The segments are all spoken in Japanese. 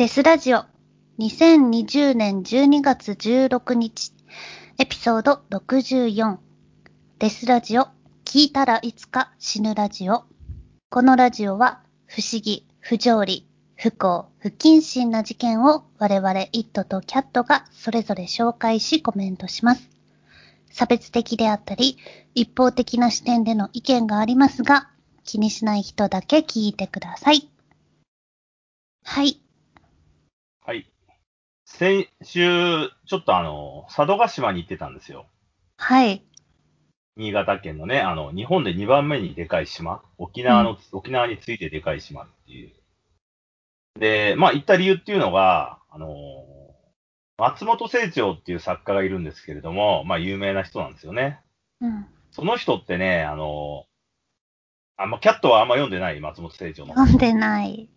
デスラジオ2020年12月16日エピソード64デスラジオ聞いたらいつか死ぬラジオこのラジオは不思議、不条理、不幸、不謹慎な事件を我々イットとキャットがそれぞれ紹介しコメントします。差別的であったり一方的な視点での意見がありますが気にしない人だけ聞いてください。はい。はい。先週、ちょっとあの、佐渡島に行ってたんですよ。はい。新潟県のね、あの、日本で2番目にでかい島。沖縄の、沖縄についてでかい島っていう。で、まあ行った理由っていうのが、あの、松本清張っていう作家がいるんですけれども、まあ有名な人なんですよね。うん。その人ってね、あの、あんま、キャットはあんま読んでない松本清張の。読んでない。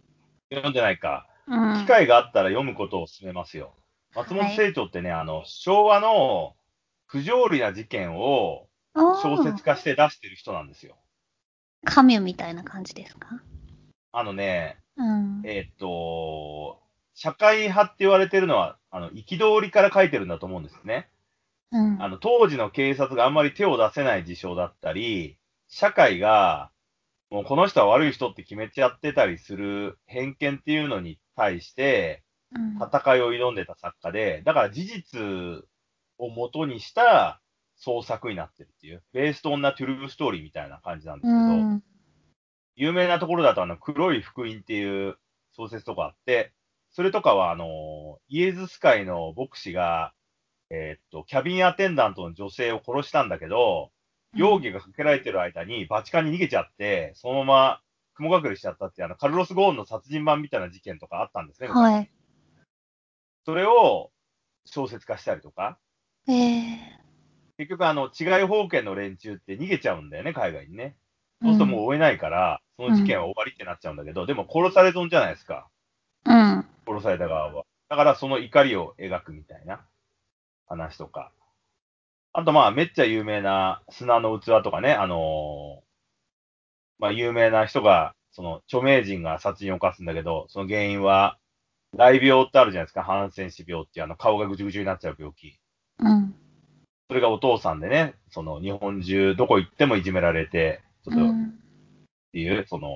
読んでないか。うん。機会があったら読むことを勧めますよ。松本清張ってね、あの、昭和の不条理な事件を小説化して出してる人なんですよ。カミュみたいな感じですか？あのね、うん。えーっと、社会派って言われてるのは、あの、憤りから書いてるんだと思うんですね。うん。あの、当時の警察があんまり手を出せない事象だったり、社会が、もうこの人は悪い人って決めちゃってたりする偏見っていうのに対して、うん戦いを挑んでた作家で、だから事実を元にした創作になってるっていう、ベーストオンなトゥルーストーリーみたいな感じなんですけど、うん。有名なところだとあの、黒い福音っていう小説とかあって、それとかはあの、イエズス会の牧師が、えーっと、キャビンアテンダントの女性を殺したんだけど、容疑がかけられてる間にバチカンに逃げちゃって、そのまま雲隠れしちゃったってあの、カルロス・ゴーンの殺人版みたいな事件とかあったんですね。はい。それを小説化したりとか、ええ結局あの、違い保険の連中って逃げちゃうんだよね、海外にね。そうするともう追えないから、その事件は終わりってなっちゃうんだけど、でも殺され損じゃないですか。うん。殺された側は。だからその怒りを描くみたいな話とか。あとまあ、めっちゃ有名な砂の器とかね、あのーまあ有名な人が、その著名人が殺人を犯すんだけど、その原因は、雷病ってあるじゃないですか、ハンセン氏病っていうあの顔がぐちゅぐちゅになっちゃう病気。うん。それがお父さんでね、その日本中どこ行ってもいじめられて、ちょっとっうん。ていう、その、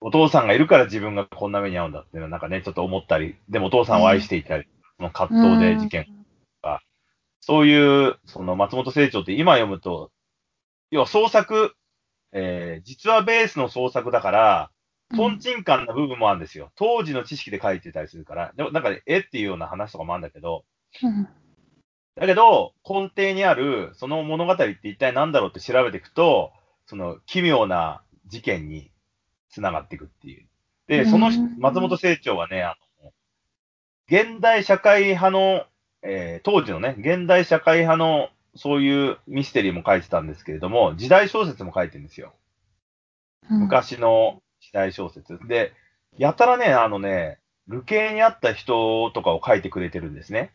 お父さんがいるから自分がこんな目に遭うんだっていうのはなんかね、ちょっと思ったり、でもお父さんを愛していたり、その葛藤で事件、そういう、その松本清張って今読むと、要は創作、えー、実はベースの創作だから、トンチンカンな部分もあるんですよ。当時の知識で書いてたりするから。でもなんかね、絵っていうような話とかもあるんだけど、うん。だけど、根底にある、その物語って一体何だろうって調べていくと、その奇妙な事件に繋がっていくっていう。で、そのうん松本清張はね、あの、現代社会派の、えー当時のね、現代社会派のそういうミステリーも書いてたんですけれども、時代小説も書いてるんですよ。うん。昔の時代小説。で、やたらね、あのね、流刑にあった人とかを書いてくれてるんですね。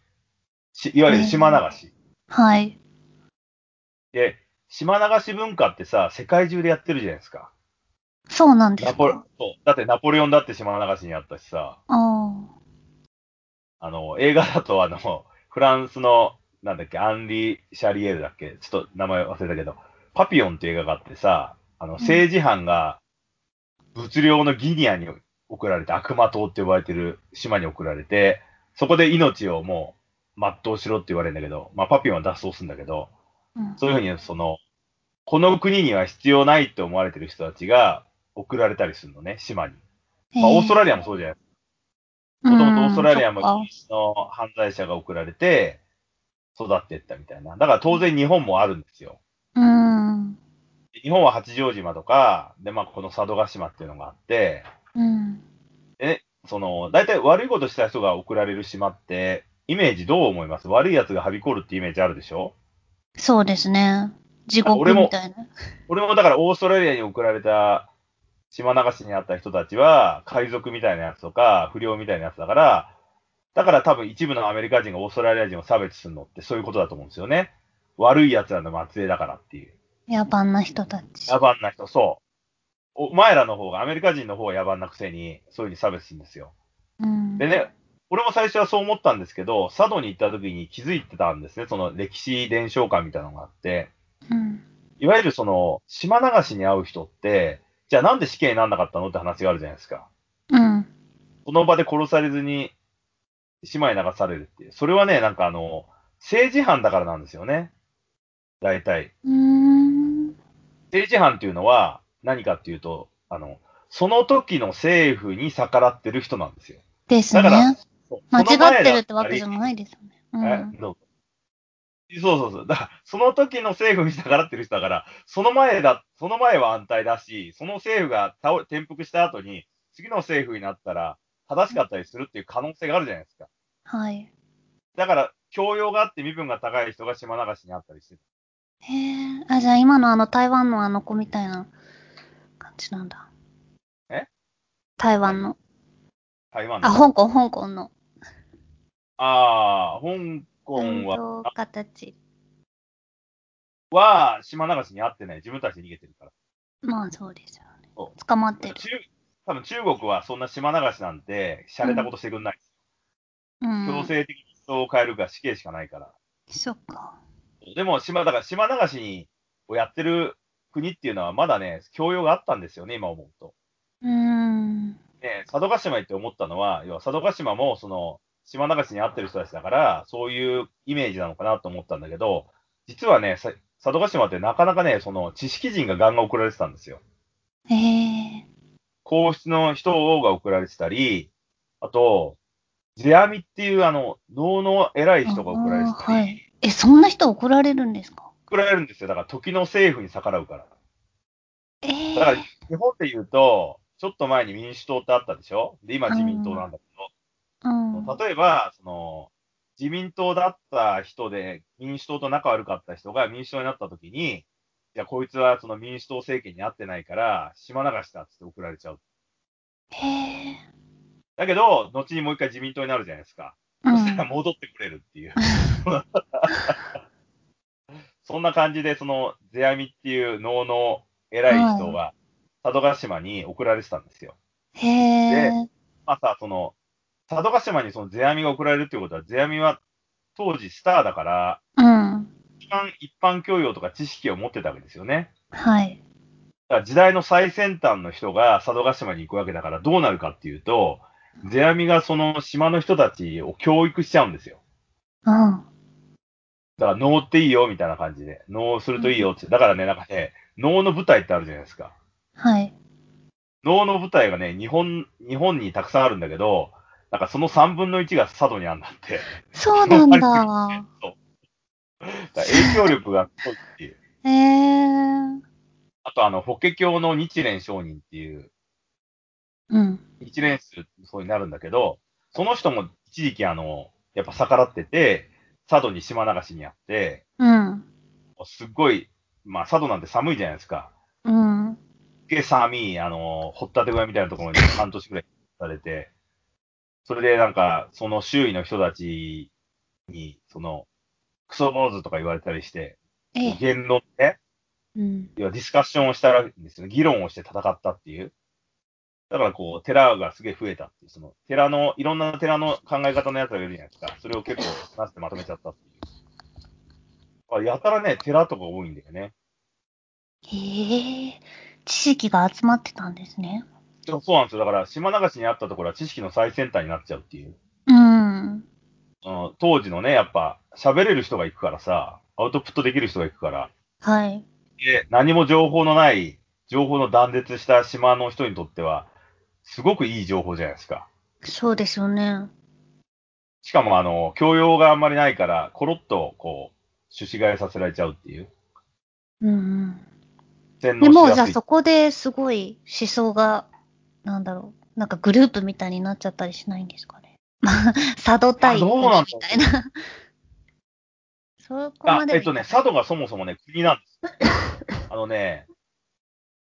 しいわゆる島流し。はい。で、島流し文化ってさ、世界中でやってるじゃないですか。そうなんですか。そうだってナポレオンだって島流しにあったしさ。あの、映画だとあの、フランスの、なんだっけ、アンリ・シャリエールだっけ？ちょっと名前忘れたけど、パピオンっていう映画があってさ、あの、政治犯が物量のギニアに送られて、悪魔島って呼ばれてる島に送られて、そこで命をもう全うしろって言われるんだけど、まあパピオンは脱走するんだけど、うん。そういうふうに、その、この国には必要ないって思われてる人たちが送られたりするのね、島に。まあ、オーストラリアもそうじゃない？もともとオーストラリアもの犯罪者が送られて、育っていったみたいな。だから当然日本もあるんですよ。かうん。で日本は八丈島とか、で、まあこの佐渡島っていうのがあって、うん。で、その、大体悪いことした人が送られる島って、イメージどう思います？悪い奴がはびこるってイメージあるでしょ？そうですね。地獄俺もみたいな。俺もだからオーストラリアに送られた島流しにあった人たちは、海賊みたいなやつとか、不良みたいなやつだから、だから多分一部のアメリカ人がオーストラリア人を差別するのってそういうことだと思うんですよね。悪い奴らの末裔だからっていう。野蛮な人たち。野蛮な人、そう。お前らの方が、アメリカ人の方が野蛮なくせに、そういうふうに差別するんですよ。うん。でね、俺も最初はそう思ったんですけど、佐渡に行った時に気づいてたんですね。その歴史伝承館みたいなのがあって、うん。いわゆるその、島流しに会う人って、じゃあなんで死刑になんなかったのって話があるじゃないですか。うん。その場で殺されずに、島へ流されるっていう。それはね、なんかあの、政治犯だからなんですよね。大体。うーん。政治犯っていうのは何かっていうと、あの、その時の政府に逆らってる人なんですよ。ですだから間違ってるってわけじゃないですよね。うん。そうそうそう。だから、その時の政府に逆らってる人だから、その前だ、その前は安泰だし、その政府が倒れ転覆した後に、次の政府になったら、正しかったりするっていう可能性があるじゃないですか。はい。だから、教養があって身分が高い人が島流しにあったりしてる。へえ。あ、じゃあ今のあの台湾のあの子みたいな感じなんだ。え？台湾の。台湾の？あ、香港、香港の。ああ、香港は、形。は島流しにあってない。自分たちで逃げてるから。まあそうですよねそ。捕まってる。中多分中国はそんな島流しなんて、洒落たことしてくんない。うん。強制的に人を変えるか死刑しかないから。そっか。でも、島、だから島流しにをやってる国っていうのはまだね、教養があったんですよね、今思うと。うーん。ね、佐渡島行って思ったのは、要は佐渡島もその、島流しに合ってる人たちだから、そういうイメージなのかなと思ったんだけど、実はね、さ佐渡島ってなかなかね、その知識人がガンガン送られてたんですよ。へえ。皇室の人が送られてたり、あと、世阿弥っていうあの、能の偉い人が送られてたはい。え、そんな人怒られるんですか？送られるんですよ。だから時の政府に逆らうから。ええだから、日本で言うと、ちょっと前に民主党ってあったでしょ？で、今自民党なんだけうん。ど、例えば、その、自民党だった人で、民主党と仲悪かった人が民主党になった時に、いや、こいつはその民主党政権に合ってないから、島流しだっつって送られちゃう。へえ。だけど、後にもう一回自民党になるじゃないですか。うそしたらん。戻ってくれるっていう。そんな感じで、その、世阿弥っていう能の偉い人が、佐渡島に送られてたんですよ。へえ。まあさ、その、佐渡島にその世阿弥が送られるっていうことは、世阿弥は当時スターだから、うん。一般、一般教養とか知識を持ってたわけですよね。はい。だから時代の最先端の人が佐渡島に行くわけだから、どうなるかっていうと、世阿弥がその島の人たちを教育しちゃうんですよ。うん。だから、能っていいよ、みたいな感じで。能するといいよって。だからね、なんかね、能の舞台ってあるじゃないですか。はい。能の舞台がね、日本、日本にたくさんあるんだけど、なんかその3分の1が佐渡にあるんだって。そうなんだ。だから影響力がすごいっていう。へえ。あと、あの、法華経の日蓮上人っていう、うん。日蓮宗そうになるんだけど、その人も一時期あの、やっぱ逆らってて、佐渡に島流しにあって、うん。すっごい、まあ佐渡なんて寒いじゃないですか。うん。すっげえ寒い、あの、掘ったて小屋みたいなところに半年くらいされて、それでなんか、その周囲の人たちに、その、クソ坊主とか言われたりして、ええ。言論で、うん。要はディスカッションをしたらんですよね。議論をして戦ったっていう。だからこう、寺がすげえ増えたっていう、その、寺の、いろんな寺の考え方のやつがいるじゃないですか。それを結構、なしてまとめちゃったっていう。あやたらね、寺とか多いんだよね。へえ。知識が集まってたんですね。そうそうなんですよ。だから、島流しにあったところは知識の最先端になっちゃうっていう。うん。当時のね、やっぱ、喋れる人が行くからさ、アウトプットできる人が行くから、はい。で、何も情報のない、情報の断絶した島の人にとっては、すごくいい情報じゃないですか。そうですよね。しかも、あの、教養があんまりないから、コロッと、こう、種子替えさせられちゃうっていう。うんうん。洗でも、じゃあ。そこですごい思想が、なんだろう、なんかグループみたいになっちゃったりしないんですかね。まあ、佐渡対みたいな。そこまで、あえっとね、佐渡がそもそもね、国なんです。あのね、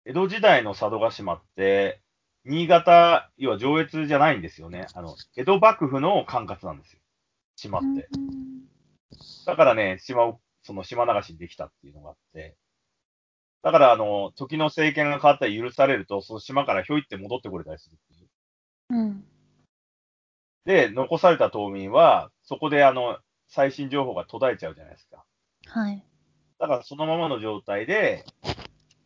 江戸時代の佐渡島って、新潟、要は上越じゃないんですよね。あの、江戸幕府の管轄なんですよ。島って。うんだからね、島を、その島流しにできたっていうのがあって。だから、あの、時の政権が変わったり許されると、その島からひょいって戻ってこれたりするっていう。うん。で、残された島民は、そこであの、最新情報が途絶えちゃうじゃないですか。はい。だからそのままの状態で、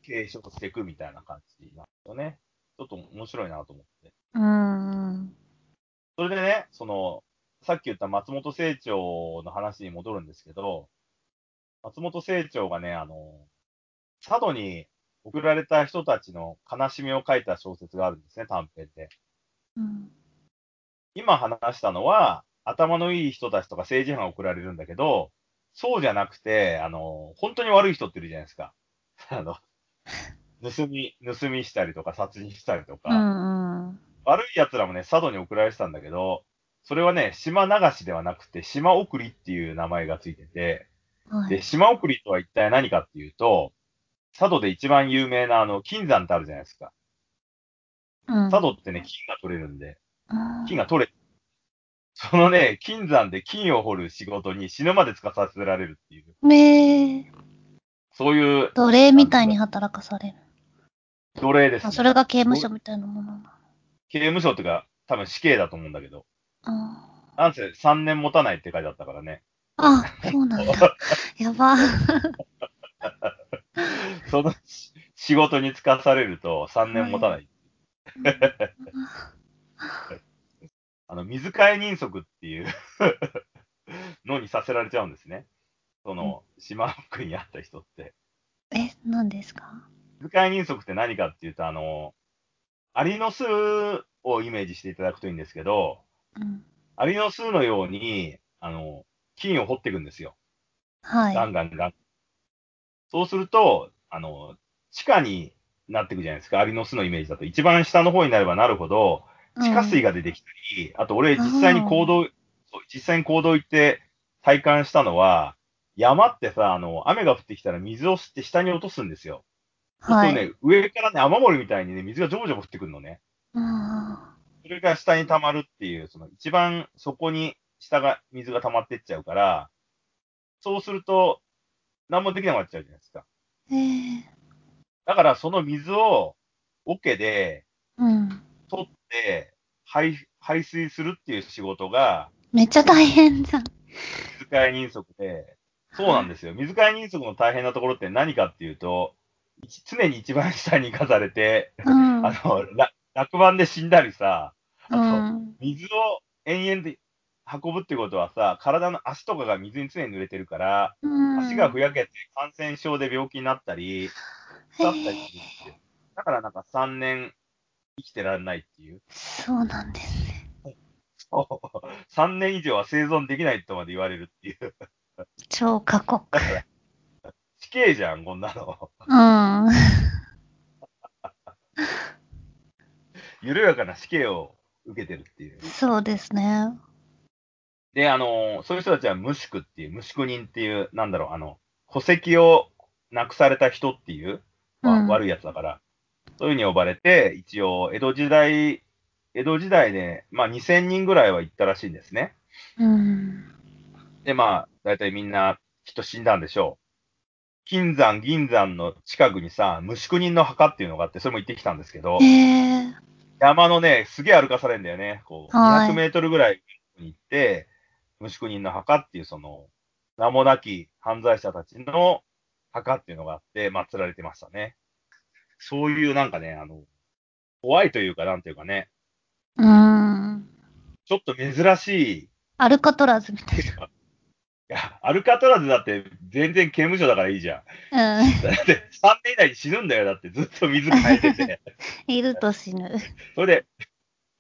継承していくみたいな感じなんですよね。ちょっと面白いなと思って。うーん。それでね、その、さっき言った松本清張の話に戻るんですけど、松本清張がね、あの、佐渡に送られた人たちの悲しみを書いた小説があるんですね、短編で。うん。今話したのは、頭のいい人たちとか政治犯が送られるんだけど、そうじゃなくて、あの、本当に悪い人っているじゃないですか。あの、盗み、盗みしたりとか、殺人したりとか、うんうん。悪い奴らもね、佐渡に送られてたんだけど、それはね、島流しではなくて、島送りっていう名前がついてて、で、はい。島送りとは一体何かっていうと、佐渡で一番有名なあの、金山ってあるじゃないですか。うん。佐渡ってね、金が取れるんで、うん金が取れ、そのね、金山で金を掘る仕事に死ぬまでつかさせられるっていう、めえ、そういう奴隷みたいに働かされる。奴隷です、あ、ね。それが刑務所みたいなものな刑務所っていうか、多分死刑だと思うんだけど、の。なんせ3年持たないって書いてあったからね。あ、そうなんだ。やば。そのし仕事に就かされると3年持たない。あの、水替え人足っていうのにさせられちゃうんですね。その、島奥にあった人って。え、何ですか？水替え人足って何かっていうと、あの、アリの巣をイメージしていただくといいんですけど、うん。アリの巣のように、あの、金を掘っていくんですよ。はい。ガンガンガン。そうすると、あの、地下になっていくじゃないですか。アリの巣のイメージだと。一番下の方になればなるほど、地下水が。が出てきたり、あと俺実際に行動、実際に行動行って体感したのは、山ってさ、あの、雨が降ってきたら水を吸って下に落とすんですよ。はい。そうするとね、上からね、雨漏りみたいにね、水がジョボジョボ降ってくるのね。うんそれが下に溜まるっていう、その一番底に下が、水が溜まってっちゃうから、そうすると、何もできなくなっちゃうじゃないですか。ええだからその水を、桶でうん。取って、排、排水するっていう仕事が、めっちゃ大変じゃん。水替え人足で、そうなんですよ。水替え人足の大変なところって何かっていうと、一常に一番下に行かされて、うん。あの、ら落盤で死んだりさ、あうと、ん。水を延々で運ぶってことはさ、体の足とかが水に常に濡れてるから、うん。足がふやけて感染症で病気になったり、だったりするって。だからなんか3年生きてられないっていう。そうなんですね。3年以上は生存できないとまで言われるっていう。超過酷。死刑じゃん、こんなの。うん。緩やかな死刑を受けてるっていう。そうですね。で、あの、そういう人たちは無宿っていう、無宿人っていう、なんだろう、あの、戸籍をなくされた人っていう、まあうん悪いやつだから、そういうふうに呼ばれて、一応、江戸時代、江戸時代で、まあ2000人ぐらいは行ったらしいんですね。うん。で、まあ、だいたいみんな、きっと死んだんでしょう。金山、銀山の近くにさ、無宿人の墓っていうのがあって、それも行ってきたんですけどえ、え山のね、すげえ歩かされるんだよね。こう、はい200メートルぐらいに行って、無宿人の墓っていう、その、名もなき犯罪者たちの墓っていうのがあって、祀られてましたね。そういうなんかね、あの、怖いというか、なんていうかね、うん。ちょっと珍しい。アルカトラズみたいい や、アルカトラズだって全然刑務所だからいいじゃん。な。うん。だって3年以内に死ぬんだよ。だってずっと水変えてて。いると死ぬ。それで、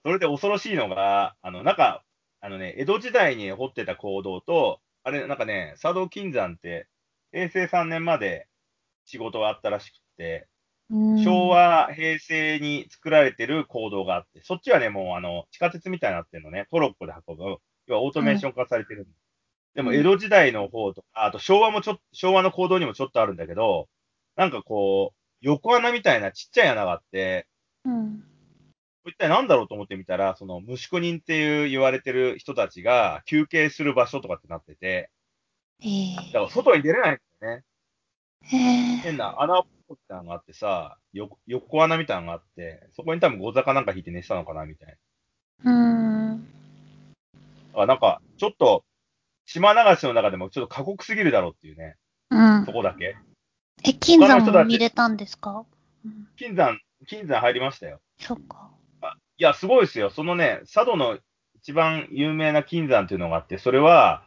それで恐ろしいのが、あの、なんか、あのね、江戸時代に掘ってた坑道と、あれ、なんかね、佐渡金山って、平成3年まで仕事があったらしくて、うん昭。和、平成に作られてる坑道があって、そっちはね、もうあの、地下鉄みたいになってるのね、トロッコで運ぶ。要はオートメーション化されてる。でも、うん江戸時代の方とか、あと昭和もちょっと、昭和の坑道にもちょっとあるんだけど、なんかこう、横穴みたいなちっちゃい穴があって、うん。一体何だろうと思ってみたら、その、無宿人っていう言われてる人たちが休憩する場所とかってなってて、えだから外に出れないんだよね。ええ変な穴っぽいのがあってさ、よ横穴みたいなのがあって、そこに多分小坂なんか引いて寝てたのかなみたいな。うん。あなんか、ちょっと、島流しの中でもちょっと過酷すぎるだろうっていうね、うんそ。こだけ。え、金山も見れたんですか？うん。金山、金山入りましたよ。そっか。いや、すごいですよ。そのね、佐渡の一番有名な金山っていうのがあって、それは、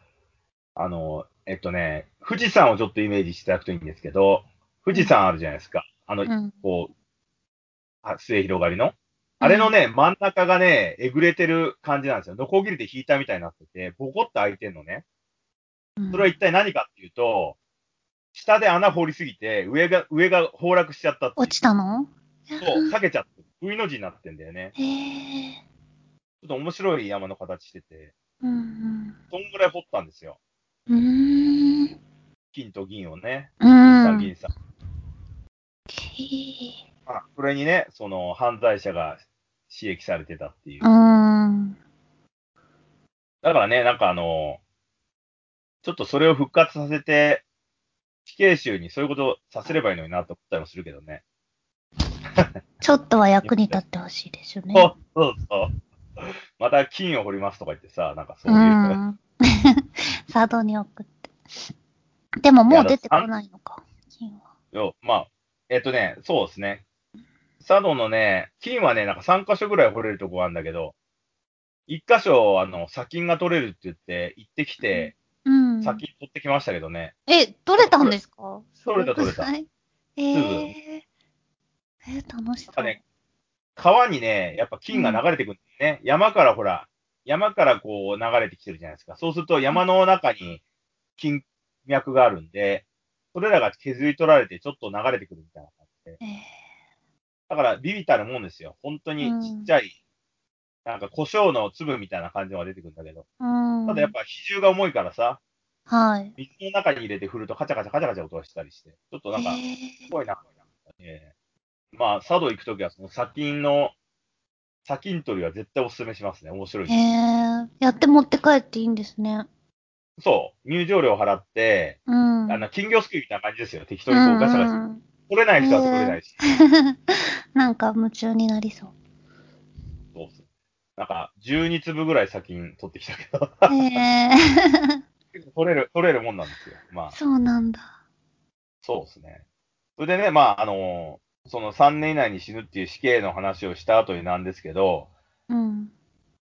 あの、えっとね、富士山をちょっとイメージしていただくといいんですけど、富士山あるじゃないですか。あの、うん。こう、あ末広がりの。あれのね、真ん中がね、えぐれてる感じなんですよ。ノコギリで引いたみたいになってて、ボコって開いてんのね。うんそれは一体何かっていうと、下で穴掘りすぎて、上が、上が崩落しちゃった落ちたの？そう、避けちゃって、V の字になってんだよね。へえ。ちょっと面白い山の形してて、うんそんぐらい掘ったんですよ。うん。金と銀をね。う銀ん。さん、銀さん。へえ。あ、それにね、その、犯罪者が刺激されてたっていうう。ん。だからね、なんかあの、ちょっとそれを復活させて、死刑囚にそういうことさせればいいのになと思ったりもするけどね。ちょっとは役に立ってほしいですよね。そうそうそう。また金を掘りますとか言ってさ、なんかそうういう。ん。佐渡に送って。でももう出てこないのか、金は。よまあ、えっとね、そうですね。佐渡のね、金はね、なんか3箇所ぐらい掘れるとこがあるんだけど、1箇所、あの、砂金が取れるって言って、行ってきて、うん。砂金取ってきましたけどね。え、取れたんですか？取れた取れたはい。えー、えー、楽しそう。ね、川にね、やっぱ金が流れてくるんだよね。山からほら、山からこう流れてきてるじゃないですか。そうすると山の中に金脈があるんで、それらが削り取られてちょっと流れてくるみたいな感じで。えだからビビたるもんですよ。本当にちっちゃい、なんか胡椒の粒みたいな感じのが出てくるんだけど。ー、うん。ただやっぱ比重が重いからさ、はい。水の中に入れて振るとカチャカチャカチャカチャ音がしたりして、ちょっとなんか、えすごいな。ええまあ、佐渡行くときは、その砂金の、砂金取りは絶対お勧めしますね。面白いー、。えー、やって持って帰っていいんですね。そう。入場料払って、うん。あの、金魚すくいみたいな感じですよ。適当にこうガシャガシャ。うん取れない人は取れないし。なんか夢中になりそうなんか、12粒ぐらい砂金取ってきたけど、え結構取れる、取れるもんなんですよ。まあー、、そうなんだ。そうですね。それでね、まあ、あのその3年以内に死ぬっていう死刑の話をした後になんですけど、うん。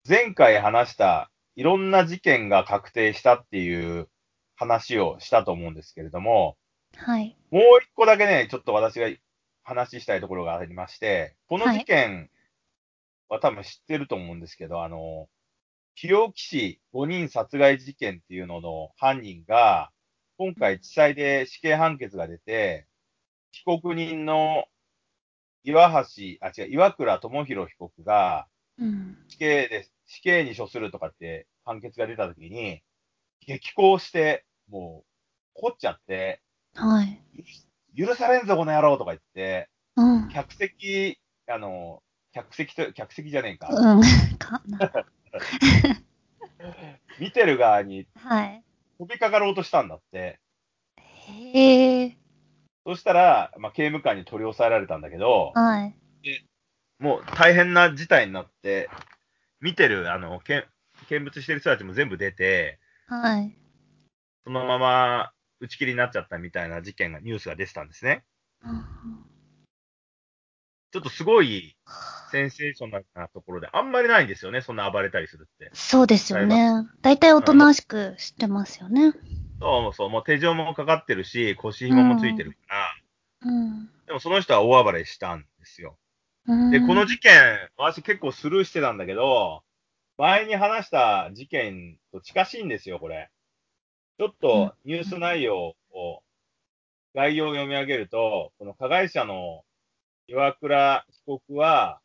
前回話したいろんな事件が確定したっていう話をしたと思うんですけれども、はい。もう一個だけね、ちょっと私が話したいところがありまして、この事件は多分知ってると思うんですけど、あの、日置市5人殺害事件っていうのの犯人が、今回地裁で死刑判決が出て、被告人の岩橋、あ、違う、岩倉智弘被告がうん。死刑で、死刑に処するとかって判決が出たときに、激高して、もう、怒っちゃって、はい。許されんぞ、この野郎とか言って、うん。客席、あの、客席と、客席じゃねえか。うん。かな。見てる側にはい。飛びかかろうとしたんだって。へえ。そしたら、まあ、刑務官に取り押さえられたんだけど、はい。もう大変な事態になって、見てる、あの、見見物してる人たちも全部出て、はい。そのまま打ち切りになっちゃったみたいな事件が、ニュースが出てたんですね。うんちょっとすごいセンセーショナルなところで、あんまりないんですよね、そんな暴れたりするって。そうですよね。大体おとなしくしてますよね。そうそう、もう手錠もかかってるし、腰紐もついてるから、うん。でもその人は大暴れしたんですよ。うんで、この事件、私結構スルーしてたんだけど、前に話した事件と近しいんですよ、これ。ちょっとニュース内容を、概要を読み上げると、この加害者の岩倉被告は、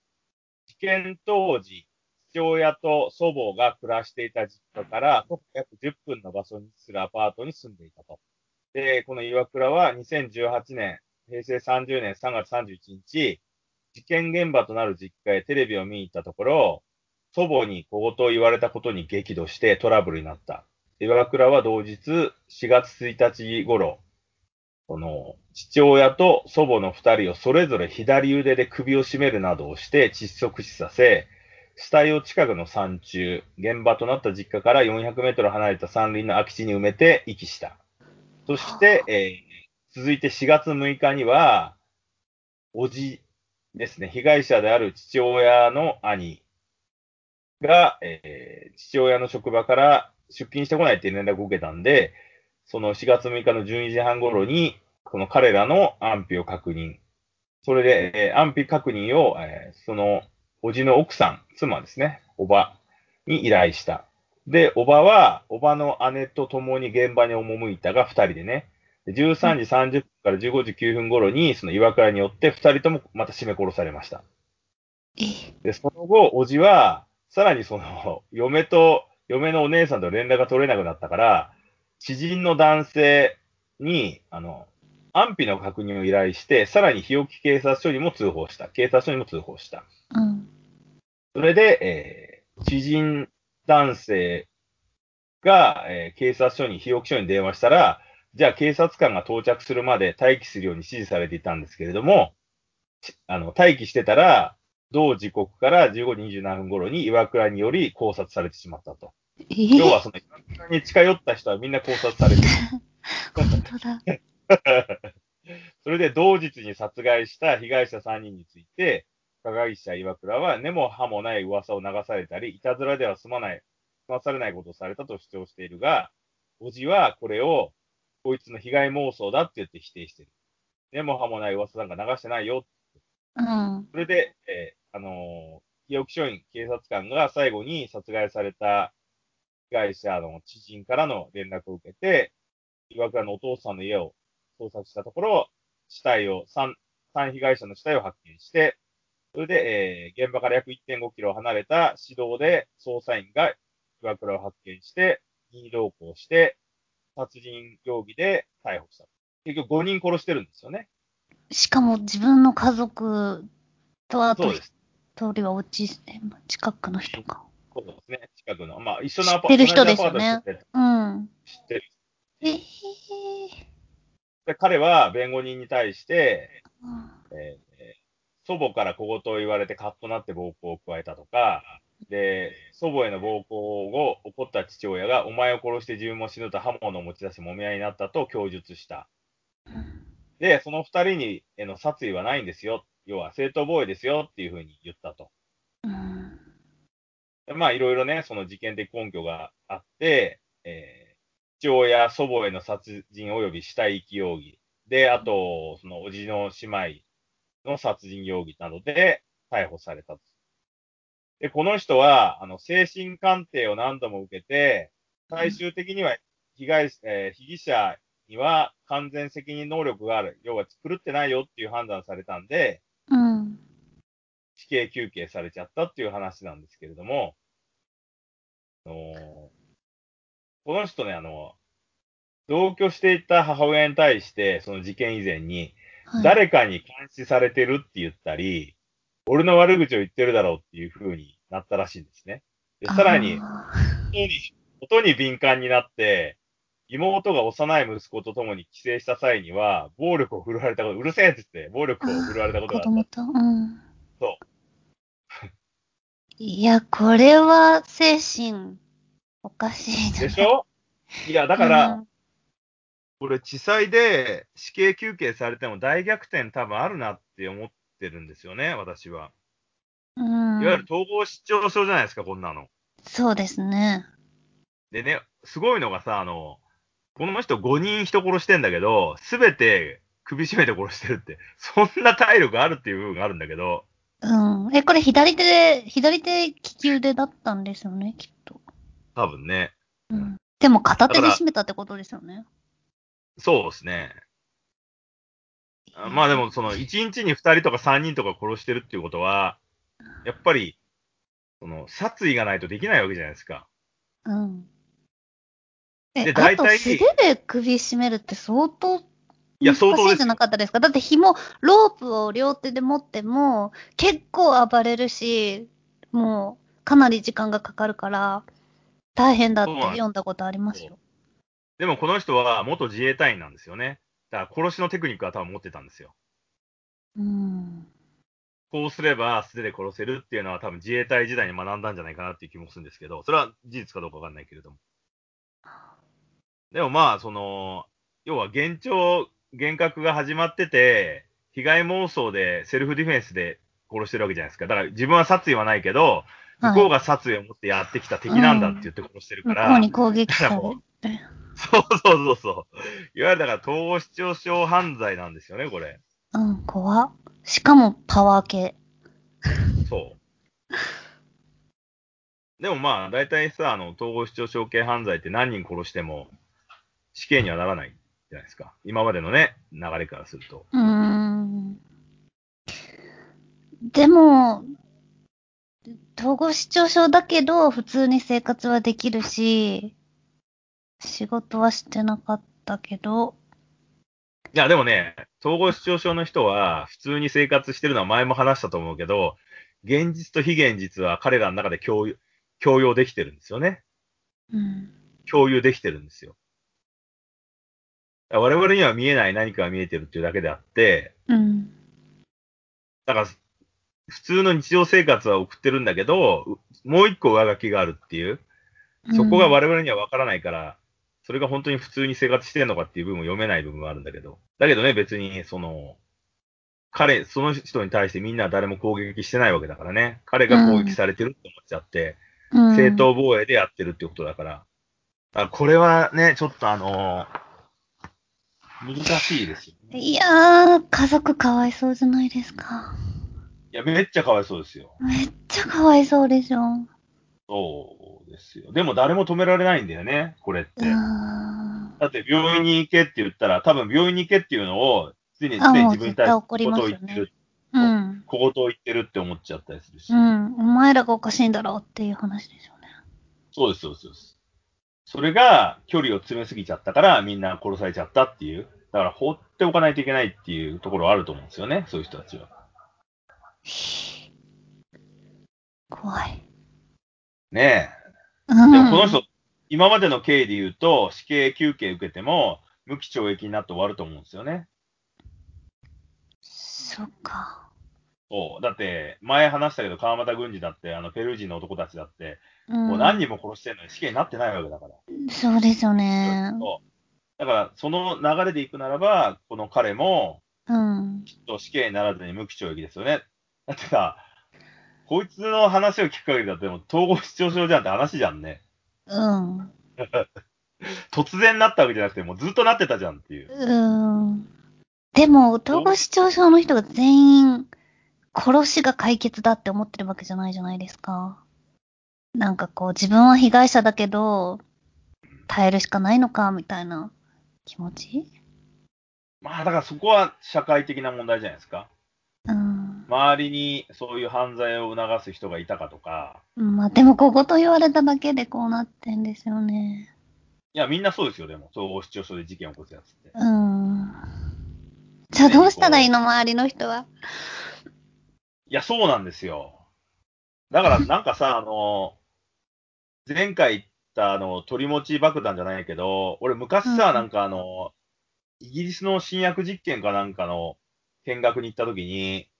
事件当時、父親と祖母が暮らしていた実家から、約10分の場所にするアパートに住んでいたと。で、この岩倉は2018年、平成30年3月31日、事件現場となる実家へテレビを見に行ったところ、祖母に小言を言われたことに激怒してトラブルになった。岩倉は同日4月1日頃、この父親と祖母の二人をそれぞれ左腕で首を絞めるなどをして窒息死させ、死体を近くの山中、現場となった実家から400メートル離れた山林の空き地に埋めて遺棄した。そして、えー続いて4月6日には、おじですね、被害者である父親の兄が、えー父親の職場から出勤してこないって連絡を受けたんで、その4月6日の12時半頃に、この彼らの安否を確認。それで、えー安否確認を、えーその、おじの奥さん、妻ですね、おばに依頼した。で、おばは、おばの姉と共に現場に赴いたが、二人でね、で13時30分から15時9分頃に、その岩倉によって二人ともまた締め殺されました。え、で、その後、おじは、さらにその、嫁と、嫁のお姉さんと連絡が取れなくなったから、知人の男性に、あの、安否の確認を依頼して、さらに日置警察署にも通報した。警察署にも通報した。うん。それで、えー知人男性が、えー警察署に、日置署に電話したら、じゃあ警察官が到着するまで待機するように指示されていたんですけれども、ちあの、待機してたら、同時刻から15時27分頃に岩倉により考察されてしまったと。え要はそのに近寄った人はみんな考察されてる。本当だ。それで同日に殺害した被害者3人について、加害者岩倉は根も葉もない噂を流されたり、いたずらでは済まない、済まされないことをされたと主張しているが、おじはこれを、こいつの被害妄想だって言って否定している。根も葉もない噂なんか流してないよ。うん。それで、えーあのー、日置署員警察官が最後に殺害された被害者の知人からの連絡を受けて、岩倉のお父さんの家を捜索したところ、死体を、3、三被害者の死体を発見して、それで、えー現場から約1.5キロ離れた市道で捜査員が岩倉を発見して、任意同行して、殺人容疑で逮捕した。結局5人殺してるんですよね。しかも自分の家族とあと一そうです。人はおじ、え近くの人か。そうですね。近くの。まあ、一緒のアパ知ってる人ですよねうん。知ってる。ええで、彼は弁護人に対して、うんえー祖母から小言を言われてカッとなって暴行を加えたとか、で、祖母への暴行を怒った父親が、お前を殺して自分も死ぬと刃物を持ち出し揉み合いになったと供述した。で、その二人にへの殺意はないんですよ。要は正当防衛ですよっていうふうに言ったと。まあ、いろいろね、その事件的根拠があって、えー父親、祖母への殺人及び死体遺棄容疑。で、あと、そのおじの姉妹の殺人容疑などで逮捕されたと。で、この人は、あの、精神鑑定を何度も受けて、最終的には被害、えー被疑者には完全責任能力がある。要は狂ってないよっていう判断されたんで、刑求刑されちゃったっていう話なんですけれども、あのこの人ね、あの、同居していた母親に対して、その事件以前に、はい、誰かに監視されてるって言ったり、俺の悪口を言ってるだろうっていう風になったらしいんですね。でさらに、あ音に敏感になって、妹が幼い息子と共に帰省した際には、暴力を振るわれたこと、うるせえって言って、暴力を振るわれたーことがあった子供と。うん。そう。いや、これは精神おかしいでしょ？いや、だから、うんこれ、地裁で死刑求刑されても大逆転多分あるなって思ってるんですよね、私は。うん。いわゆる統合失調症じゃないですか、こんなの。そうですね。でね、すごいのがさ、あの、この人5人人殺してんだけど、すべて首絞めて殺してるって、そんな体力あるっていう部分があるんだけど、うん。え、これ左手で、左手利き腕だったんですよね、きっと。多分ね。うん。でも片手で締めたってことですよね。そうですね。まあでも、その、1日に2人とか3人とか殺してるっていうことは、やっぱり、その、殺意がないとできないわけじゃないですか。うん。え、であと大体素手で首絞めるって相当いや難相当ですじゃなかったですか？だって紐、ロープを両手で持っても結構暴れるし、もうかなり時間がかかるから大変だって読んだことありますよ。でもこの人は元自衛隊員なんですよね。だから殺しのテクニックは多分持ってたんですよ。うん。こうすれば素手で殺せるっていうのは多分自衛隊時代に学んだんじゃないかなっていう気もするんですけど、それは事実かどうかわかんないけれども。でもまあ、その、要は幻聴、幻覚が始まってて、被害妄想でセルフディフェンスで殺してるわけじゃないですか。だから自分は殺意はないけど、向こうが殺意を持ってやってきた敵なんだって言って殺してるから。向こうに攻撃されて。そうそうそうそう。いわゆるだから統合失調症犯罪なんですよね、これ。うん、怖っしかもパワー系。そう。でもまあ、大体さ、あの、統合失調症系犯罪って何人殺しても死刑にはならないじゃないですか。今までのね、流れからすると。うーん。でも、統合失調症だけど、普通に生活はできるし、仕事はしてなかったけど、いや、でもね、統合失調症の人は普通に生活してるのは前も話したと思うけど、現実と非現実は彼らの中で共有、共用できてるんですよね。うん。共有できてるんですよ。我々には見えない何かが見えてるっていうだけであって、うん。だから、普通の日常生活は送ってるんだけど、うもう一個上書きがあるっていう、そこが我々には分からないから、それが本当に普通に生活してるのかっていう部分を読めない部分はあるんだけど。だけどね、別に、その、彼、その人に対してみんな誰も攻撃してないわけだからね。彼が攻撃されてるって思っちゃって、うん、正当防衛でやってるってことだから。だからこれはね、ちょっとあの難しいですよね。いやー、家族かわいそうじゃないですか。いや、めっちゃかわいそうですよ。めっちゃかわいそうでしょ。そうですよ。でも誰も止められないんだよね、これって。だって病院に行けって言ったら、多分病院に行けっていうのを、常にあ常に自分に対して絶対怒りますよね小言を言ってる、うん。小言を言ってるって思っちゃったりするし。うん。お前らがおかしいんだろうっていう話でしょうね。そうです、そうです、それが距離を詰めすぎちゃったから、みんな殺されちゃったっていう。だから放っておかないといけないっていうところはあると思うんですよね、そういう人たちは。怖い。ねえ。うん。でもこの人、今までの経緯で言うと、死刑休刑受けても、無期懲役になって終わると思うんですよね。そっか。そう。だって、前話したけど、川又軍司だって、あの、ペルー人の男たちだって、うん。もう何人も殺してるのに死刑になってないわけだから。そうですよね。そう。だから、その流れでいくならば、この彼も、うん。きっと死刑にならずに無期懲役ですよね。だってさ、こいつの話を聞く限りだって、もう統合失調症じゃんって話じゃんね。うん。突然なったわけじゃなくて、もうずっとなってたじゃんっていう。うん。でも、統合失調症の人が全員、殺しが解決だって思ってるわけじゃないじゃないですか。なんかこう、自分は被害者だけど、耐えるしかないのか、みたいな気持ち？まあ、だからそこは社会的な問題じゃないですか。うん。周りにそういう犯罪を促す人がいたかとか、まあでも、ここと言われただけでこうなってんですよね。いや、みんなそうですよ、でも、統合失調症で事件を起こすやつって。うん。じゃあどうしたらいいの周りの人は？いや、そうなんですよ。だから、なんかさ、あの、前回言った、あの、鳥持ち爆弾じゃないけど、俺昔さ、うんなんかあの、イギリスの新薬実験かなんかの見学に行った時に、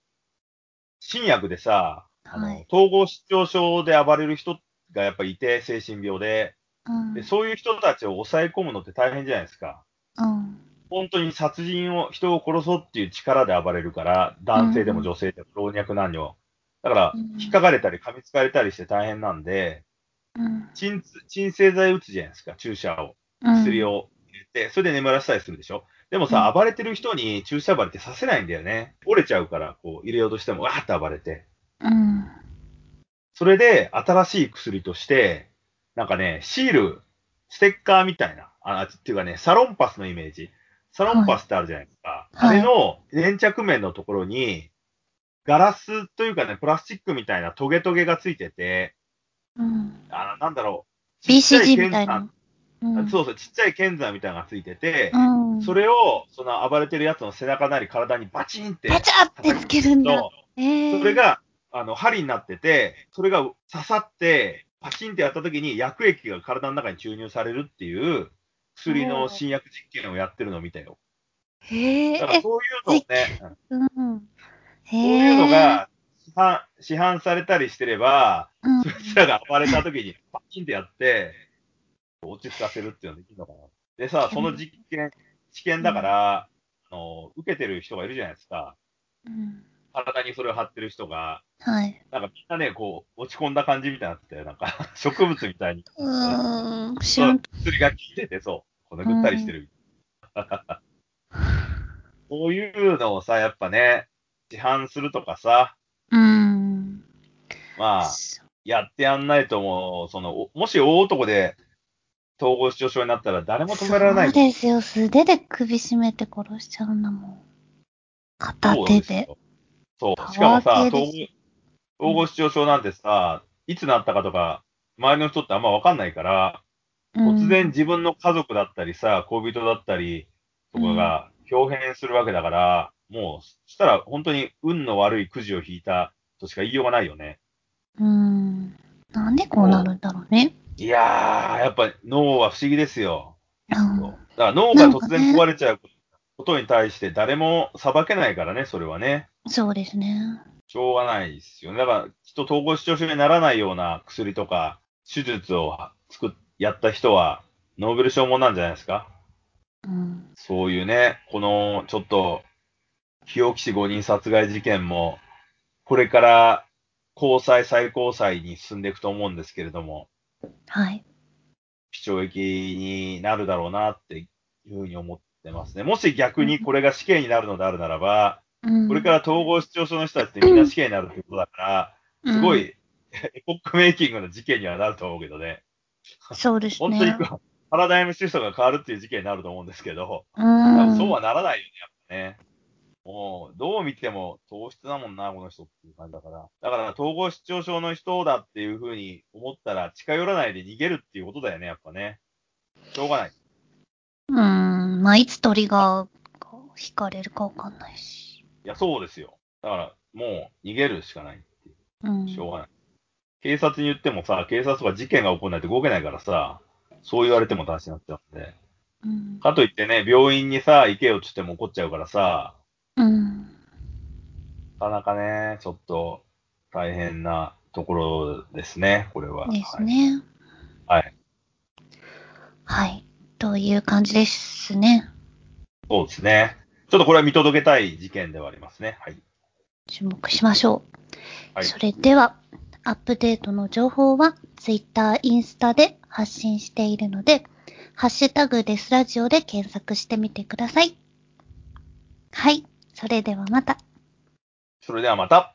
新薬でさ、あの、はい統合失調症で暴れる人がやっぱいて、精神病で、うん。で、そういう人たちを抑え込むのって大変じゃないですか。うん。本当に殺人を、人を殺そうっていう力で暴れるから、男性でも女性でも老若男女。だからうん、引っかかれたり噛みつかれたりして大変なんで、うん。鎮鎮静剤打つじゃないですか、注射を。うん。薬を入れて、それで眠らせたりするでしょ。でもさ、暴れてる人に注射針ってさせないんだよね。折れちゃうから、こう入れようとしても、わーって暴れて。うん。それで、新しい薬として、なんかね、シール、ステッカーみたいな、あ、っていうかね、サロンパスのイメージ。サロンパスってあるじゃないですか。はいあれの粘着面のところに、ガラスというかね、プラスチックみたいなトゲトゲがついてて、うん。あなんだろう。BCG 剣みたいな。うん。そうそう、ちっちゃい剣山みたいなのがついてて、うん。それを、その暴れてるやつの背中なり体にバチンって、パチャってつけるんだ。と、ええそれ、が、あの、針になってて、それが刺さって、パチンってやった時に薬液が体の中に注入されるっていう薬の新薬実験をやってるのを見たよ。へえだからそういうのをね、うんうん。そういうのへが市販、市販されたりしてれば、うんそいつらが暴れた時にパキンってやって、落ち着かせるっていうのができるのかな。でさ、その実験、試験だから、あの、受けてる人がいるじゃないですか。うん体にそれを貼ってる人が、はい。なんかみんなね、こう、落ち込んだ感じみたいになってて、なんか、植物みたいに。うーん、知らん。薬が効いてて、そう。このぐったりしてる。そういうのをさ、やっぱね、市販するとかさ、うん。まあ、やってやんないともう、その、おもし大男で統合失調症になったら誰も止められない。そうですよ。素手で首絞めて殺しちゃうんだもん。片手で。そうしかもさ、系統合失調症なんてさ、いつなったかとか、周りの人ってあんまわかんないから、突然自分の家族だったりさ、恋人だったりとかが表変するわけだから、もう、そしたら本当に運の悪いくじを引いたとしか言いようがないよね。うん。うん。なんでこうなるんだろうね。いやー、やっぱ脳は不思議ですよ。うんだから脳が突然壊れちゃうことに対して誰も裁けないからね、それはね。そうですね。しょうがないですよね。だから、きっと統合失調症にならないような薬とか、手術を作っ、やった人は、ノーベル賞もなんじゃないですかうん。そういうね、この、ちょっと、日置市5人殺害事件も、これから、高裁、最高裁に進んでいくと思うんですけれども、はい。懲役になるだろうなっていうふうに思ってますね。もし逆にこれが死刑になるのであるならば、うん。これから統合失調症の人たちってみんな死刑になるってことだから、すごい、エポックメイキングの事件にはなると思うけどね。うん。そうです本当にね。パラダイムシフトが変わるっていう事件になると思うんですけど、うん。そうはならないよね、やっぱね。もう、どう見ても糖質だもんな、この人っていう感じだから。だから、統合失調症の人だっていうふうに思ったら、近寄らないで逃げるっていうことだよね、やっぱね。しょうがない。うん。まあ、いつ鳥が引かれるかわかんないし。いや、そうですよ。だから、もう、逃げるしかないっていううん。しょうがない。警察に言ってもさ、警察とか事件が起こらないと動けないからさ、そう言われても話になっちゃうんで。うん。かといってね、病院にさ、行けよって言っても怒っちゃうからさ、うん。なかなかね、ちょっと大変なところですね、これは。ですね。はい。はい。という感じですね。そうですね。ちょっとこれは見届けたい事件ではありますね。はい。注目しましょう。はいそれでは、アップデートの情報は Twitter、インスタで発信しているので、ハッシュタグデスラジオで検索してみてください。はい。それではまた。それではまた。